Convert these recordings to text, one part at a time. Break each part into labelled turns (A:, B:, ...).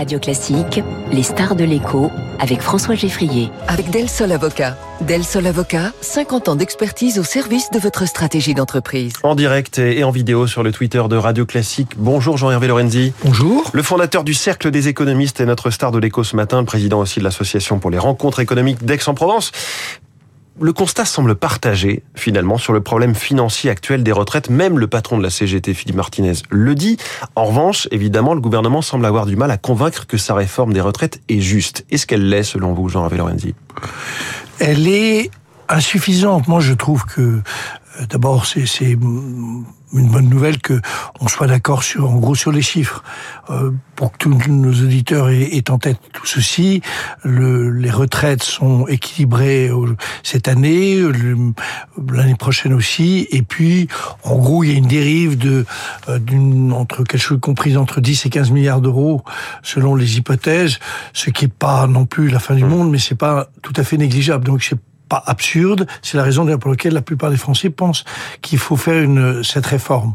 A: Radio Classique, les stars de l'écho avec François Geffrier.
B: Avec Del Sol Avocat. Del Sol Avocat, 50 ans d'expertise au service de votre stratégie d'entreprise.
C: En direct et en vidéo sur le Twitter de Radio Classique. Bonjour Jean-Hervé Lorenzi.
D: Bonjour.
C: Le fondateur du Cercle des économistes et notre star de l'écho ce matin, le président aussi de l'association pour les rencontres économiques d'Aix-en-Provence le constat semble partagé, finalement, sur le problème financier actuel des retraites. Même le patron de la CGT, Philippe Martinez, le dit. En revanche, évidemment, le gouvernement semble avoir du mal à convaincre que sa réforme des retraites est juste. Est-ce qu'elle l'est, selon vous, Jean-Ravé Lorenzi?
D: Elle est insuffisante. Moi, je trouve que, d'abord, c'est une bonne nouvelle que on soit d'accord sur, en gros, sur les chiffres. Euh, pour que tous nos auditeurs aient, en tête tout ceci, le, les retraites sont équilibrées cette année, l'année prochaine aussi, et puis, en gros, il y a une dérive de euh, d'une entre quelque chose compris entre 10 et 15 milliards d'euros selon les hypothèses, ce qui est pas non plus la fin du monde, mais c'est pas tout à fait négligeable. Donc c'est pas absurde. C'est la raison pour laquelle la plupart des Français pensent qu'il faut faire une, cette réforme.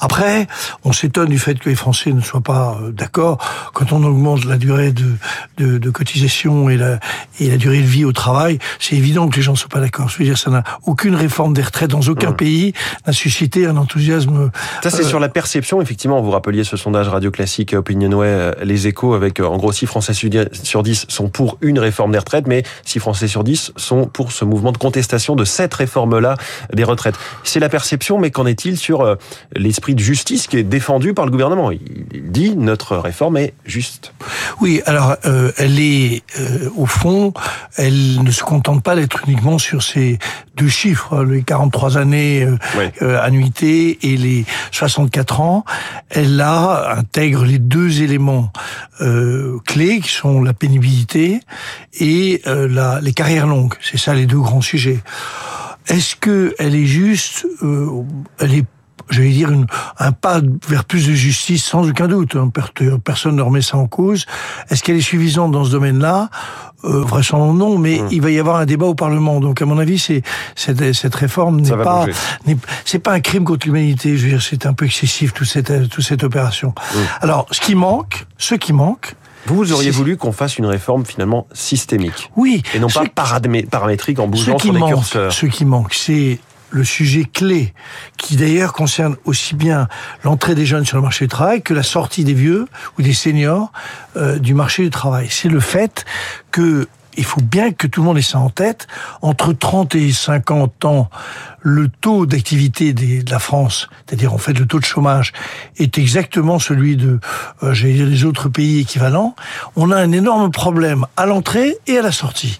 D: Après, on s'étonne du fait que les Français ne soient pas euh, d'accord. Quand on augmente la durée de, de, de, cotisation et la, et la durée de vie au travail, c'est évident que les gens ne sont pas d'accord. Je veux dire, ça n'a aucune réforme des retraites dans aucun mmh. pays n'a suscité un enthousiasme.
C: Ça, c'est euh, sur la perception. Effectivement, vous rappeliez ce sondage radio classique Opinionway, euh, les échos, avec en gros 6 Français sur 10 sont pour une réforme des retraites, mais 6 Français sur 10 sont pour ce mouvement de contestation de cette réforme-là des retraites. C'est la perception, mais qu'en est-il sur euh, l'esprit de justice qui est défendu par le gouvernement? Il dit notre réforme est juste.
D: Oui, alors euh, elle est euh, au fond, elle ne se contente pas d'être uniquement sur ces deux chiffres, les 43 années annuité et les 64 ans. Elle a intègre les deux éléments clés qui sont la pénibilité et la, les carrières longues. C'est ça les deux grands sujet. Est-ce que elle est juste euh, Elle est j'allais dire, une, un pas vers plus de justice, sans aucun doute. Hein. Personne ne remet ça en cause. Est-ce qu'elle est suffisante dans ce domaine-là? Euh, Vraisemblablement non, mais hmm. il va y avoir un débat au Parlement. Donc, à mon avis, c'est cette réforme n'est pas c'est pas un crime contre l'humanité. Je veux dire, c'est un peu excessif toute cette toute cette opération. Hmm. Alors, ce qui manque, ce qui manque,
C: vous, auriez voulu qu'on fasse une réforme finalement systémique.
D: Oui.
C: Et non pas paramétrique en bougeant sur les curseurs.
D: Ce qui manque, c'est le sujet clé, qui d'ailleurs concerne aussi bien l'entrée des jeunes sur le marché du travail que la sortie des vieux ou des seniors euh, du marché du travail. C'est le fait que il faut bien que tout le monde ait ça en tête. Entre 30 et 50 ans, le taux d'activité de la France, c'est-à-dire en fait le taux de chômage, est exactement celui de, euh, j'allais dire, des autres pays équivalents. On a un énorme problème à l'entrée et à la sortie.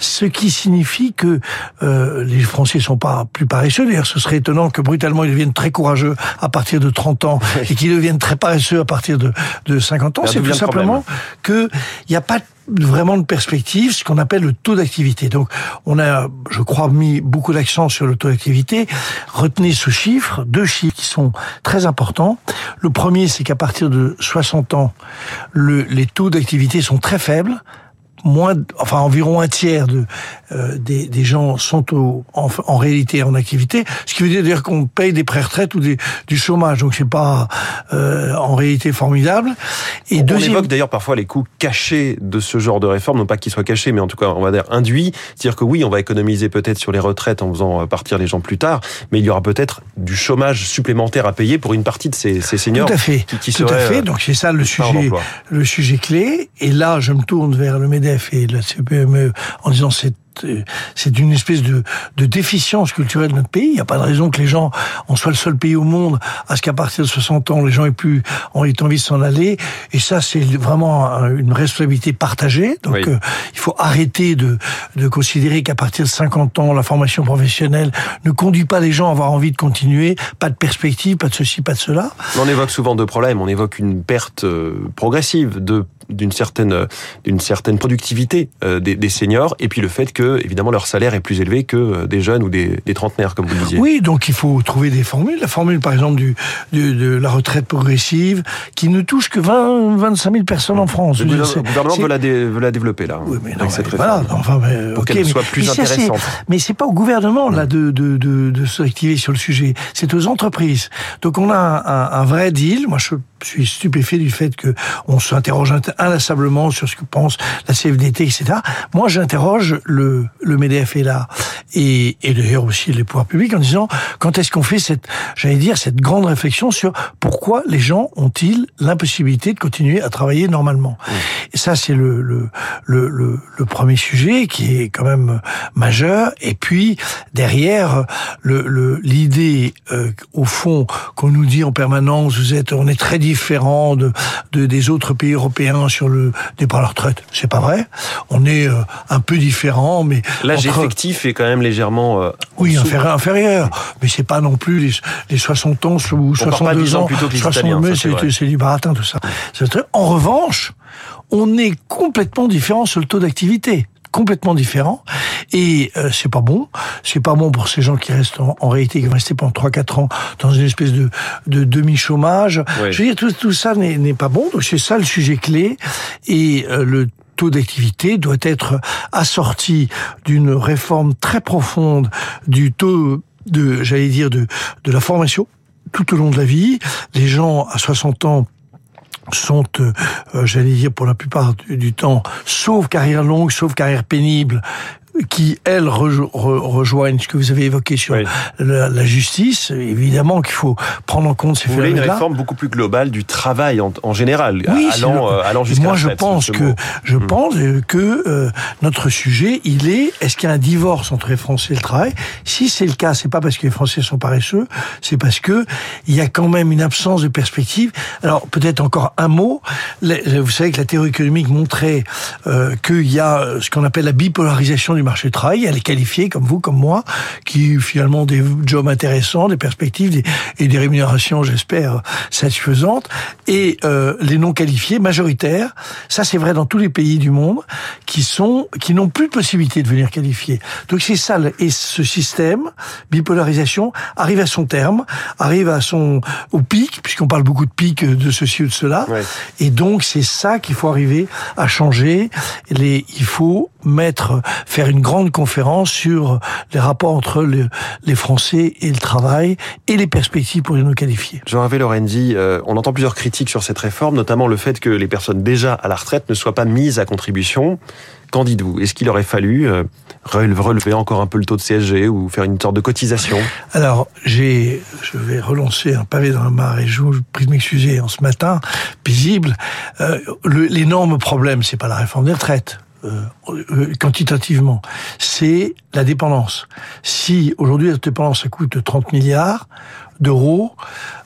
D: Ce qui signifie que euh, les Français sont pas plus paresseux. D'ailleurs, ce serait étonnant que brutalement ils deviennent très courageux à partir de 30 ans et qu'ils deviennent très paresseux à partir de, de 50 ans. C'est tout simplement? qu'il n'y a pas vraiment de perspective, ce qu'on appelle le taux d'activité. Donc, on a, je crois, mis beaucoup d'accent sur le taux d'activité. Retenez ce chiffre, deux chiffres qui sont très importants. Le premier, c'est qu'à partir de 60 ans, le, les taux d'activité sont très faibles moins, enfin environ un tiers de, euh, des, des, gens sont au, en, en, réalité en activité, ce qui veut dire qu'on paye des prêts retraites ou des, du chômage, donc c'est pas euh, en réalité formidable.
C: Et on, deuxième... évoque d'ailleurs parfois les coûts cachés de ce genre de réforme, non pas qu'ils soient cachés, mais en tout cas on va dire induits, c'est-à-dire que oui, on va économiser peut-être sur les retraites en faisant partir les gens plus tard, mais il y aura peut-être du chômage supplémentaire à payer pour une partie de ces, ces seniors.
D: Tout à fait, qui, tout à fait. Donc c'est ça le sujet, le sujet clé. Et là, je me tourne vers le Et la CPME en disant c'est c'est une espèce de, de, déficience culturelle de notre pays. Il n'y a pas de raison que les gens, on soit le seul pays au monde à ce qu'à partir de 60 ans, les gens aient ont envie de s'en aller. Et ça, c'est vraiment une responsabilité partagée. Donc, euh, il faut arrêter de, de considérer qu'à partir de 50 ans, la formation professionnelle ne conduit pas les gens à avoir envie de continuer. Pas de perspective, pas de ceci, pas de cela.
C: On évoque souvent deux problèmes. On évoque une perte euh, progressive de d'une certaine d'une certaine productivité euh, des, des, seniors et puis le fait que que, évidemment, leur salaire est plus élevé que des jeunes ou des, des trentenaires, comme vous le disiez.
D: Oui, donc il faut trouver des formules. La formule, par exemple, du, de la retraite progressive, qui ne touche que 20, 25 000 personnes en France.
C: Le, gouvernement veut la, veut la, développer, là.
D: Oui, mais non, cette voilà, enfin, mais,
C: pour qu'elle soit plus intéressante.
D: Mais c'est pas au gouvernement, là, de, de, de, de s'activer sur le sujet. C'est aux entreprises. Donc on a un, un, vrai deal. Moi, je suis stupéfait du fait que on s'interroge inlassablement sur ce que pense la CFDT, etc. Moi, j'interroge le, le MEDEF est là, et, et d'ailleurs aussi les pouvoirs publics en disant quand est-ce qu'on fait cette, j'allais dire, cette grande réflexion sur pourquoi les gens ont-ils l'impossibilité de continuer à travailler normalement? Et ça, c'est le, le, le, le, premier sujet qui est quand même majeur. Et puis derrière, le l'idée euh, au fond qu'on nous dit en permanence, vous êtes, on est très différent de, de des autres pays européens sur le départ à la retraite. C'est pas vrai. On est euh, un peu différent, mais
C: l'âge effectif est quand même légèrement euh,
D: oui inférieur, inférieur. Mais c'est pas non plus les, les 60 ans ou 62 ans.
C: Plutôt que les
D: 60 c'est du baratin tout ça. En revanche, on est complètement différent sur le taux d'activité. Complètement différent. Et euh, c'est pas bon. C'est pas bon pour ces gens qui restent en, réalité qui vont rester pendant 3 4 ans dans une espèce de, de demi chômage je veux dire tout, tout ça n'est pas bon. Donc c'est ça le sujet clé. Et euh, le taux d'activité doit être assorti d'une réforme très profonde du taux de j'allais dire de de la formation tout au long de la vie. Les gens à 60 ans sont, euh, euh, j'allais dire pour la plupart du, temps, sauf carrière longue, sauf carrière pénible, qui, elles, rejoignent ce que vous avez évoqué sur la, justice. Évidemment qu'il faut prendre en compte ces
C: phénomènes Vous voulez une réforme beaucoup plus globale du travail en, général,
D: oui,
C: allant, euh, allant jusqu'à
D: Moi, je pense que je hmm. pense que euh, notre sujet, il est est-ce qu'il y a un divorce entre les Français et le travail? Si c'est le cas, c'est pas parce que les Français sont paresseux, c'est parce que il y a quand même une absence de perspective. Alors peut-être encore un mot. Vous savez que la théorie économique montrait euh, qu'il y a ce qu'on appelle la bipolarisation du marché du travail, elle est qualifiée comme vous, comme moi, qui finalement des jobs intéressants, des perspectives et des rémunérations, j'espère, satisfaisantes, et euh, les non qualifiés majoritaires. Ça, c'est vrai dans tous les pays du monde qui sont qui n'ont plus de possibilité de venir qualifier. Donc c'est ça et ce système bipolarisation arrive à son terme, arrive à son au pic puisqu'on parle beaucoup de pic de ceci ou de cela. Et donc c'est ça qu'il faut arriver à changer. Les, il faut mettre faire une grande conférence sur les rapports entre les Français et le travail et les perspectives pour les non qualifiés.
C: Jean-Hervé Lorenzi, euh, on entend plusieurs critiques sur cette réforme, notamment le fait que les personnes déjà à la retraite ne soient pas mises à contribution. Qu'en dites-vous? Est-ce qu'il aurait fallu euh, relever encore un peu le taux de CSG ou faire une sorte de cotisation?
D: Alors, j'ai, je vais relancer un pavé dans la mare et je vous prie de m'excuser en ce matin, paisible. Euh, L'énorme problème, c'est pas la réforme des retraites. Euh, euh, quantitativement, c'est la dépendance. Si aujourd'hui la dépendance coûte 30 milliards d'euros,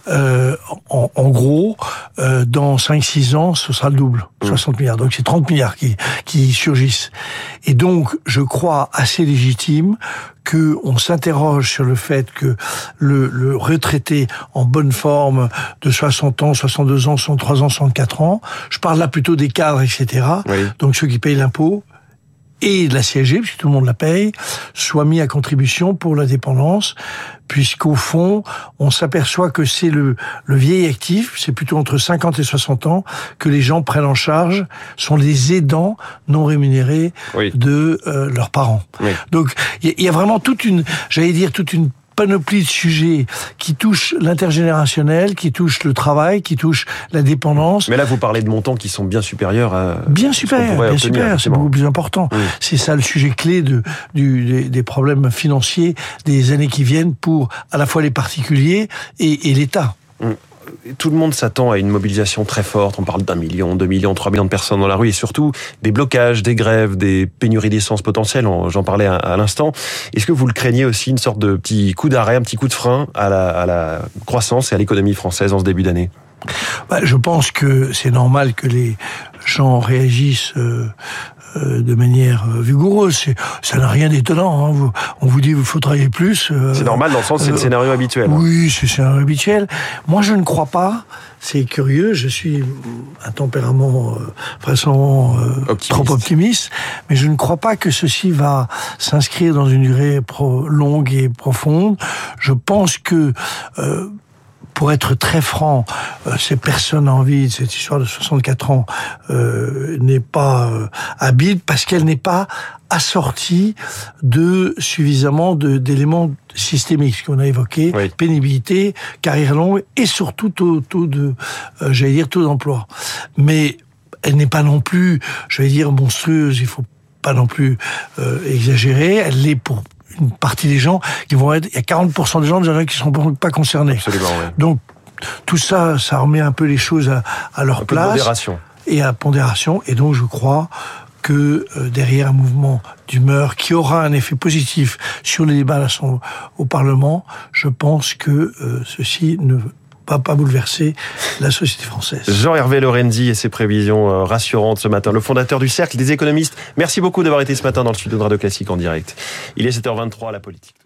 D: euh, en, en, gros, euh, dans 5-6 ans, ce sera le double, 60 mmh. milliards. Donc c'est 30 milliards qui, qui surgissent. Et donc, je crois assez légitime que on s'interroge sur le fait que le, le, retraité en bonne forme de 60 ans, 62 ans, 63 ans, 64 ans, je parle là plutôt des cadres, etc. Donc ceux qui payent l'impôt, et de la CSG, puisque tout le monde la paye, soit mis à contribution pour la dépendance, puisqu'au fond, on s'aperçoit que c'est le, le vieil actif, c'est plutôt entre 50 et 60 ans, que les gens prennent en charge, sont les aidants non rémunérés de euh, leurs parents. Donc, il y, y, a vraiment toute une, j'allais dire, toute une panoplie de sujets qui touchent l'intergénérationnel, qui touchent le travail, qui touchent la dépendance.
C: Mais là, vous parlez de montants qui sont bien supérieurs à...
D: Bien supérieurs, bien supérieurs, c'est beaucoup plus important. C'est ça le sujet clé de, du, des, problèmes financiers des années qui viennent pour à la fois les particuliers et, et l'État.
C: Hum tout le monde s'attend à une mobilisation très forte. On parle d'un million, deux millions, trois millions de personnes dans la rue et surtout des blocages, des grèves, des pénuries d'essence potentielles. J'en parlais à, l'instant. Est-ce que vous le craignez aussi une sorte de petit coup d'arrêt, un petit coup de frein à la, croissance et à l'économie française en ce début d'année?
D: Bah, Je pense que c'est normal que les gens réagissent. Euh, de manière vigoureuse. Ça n'a rien d'étonnant. Hein. On vous dit il faut travailler plus.
C: c'est normal dans le sens c'est le scénario habituel.
D: Oui, c'est le scénario habituel. Moi, je ne crois pas c'est curieux, je suis un tempérament euh, euh, trop optimiste, mais je ne crois pas que ceci va s'inscrire dans une durée longue et profonde. Je pense que euh, pour être très franc, euh, ces personnes en vie cette histoire de 64 ans euh, n'est pas euh, habile parce qu'elle n'est pas assortie de suffisamment d'éléments systémiques, ce qu'on a évoqué, pénibilité, carrière longue et surtout taux, taux de, euh, j'allais dire, taux d'emploi. Mais elle n'est pas non plus, je vais dire, monstrueuse, il faut pas non plus euh, exagérer, elle l'est pour une partie des gens qui vont être, il y a 40% des gens déjà qui sont pas concernés.
C: Absolument,
D: Donc, tout ça, ça remet un peu les choses à, à leur place.
C: pondération.
D: Et à pondération. Et donc, je crois que euh, derrière un mouvement d'humeur qui aura un effet positif sur les débats au Parlement, je pense que euh, ceci ne pas bouleverser la société française.
C: Jean-Hervé Lorenzi et ses prévisions euh, rassurantes ce matin, le fondateur du Cercle des économistes. Merci beaucoup d'avoir été ce matin dans le studio de Radio Classique en direct. Il est 7h23 à la politique.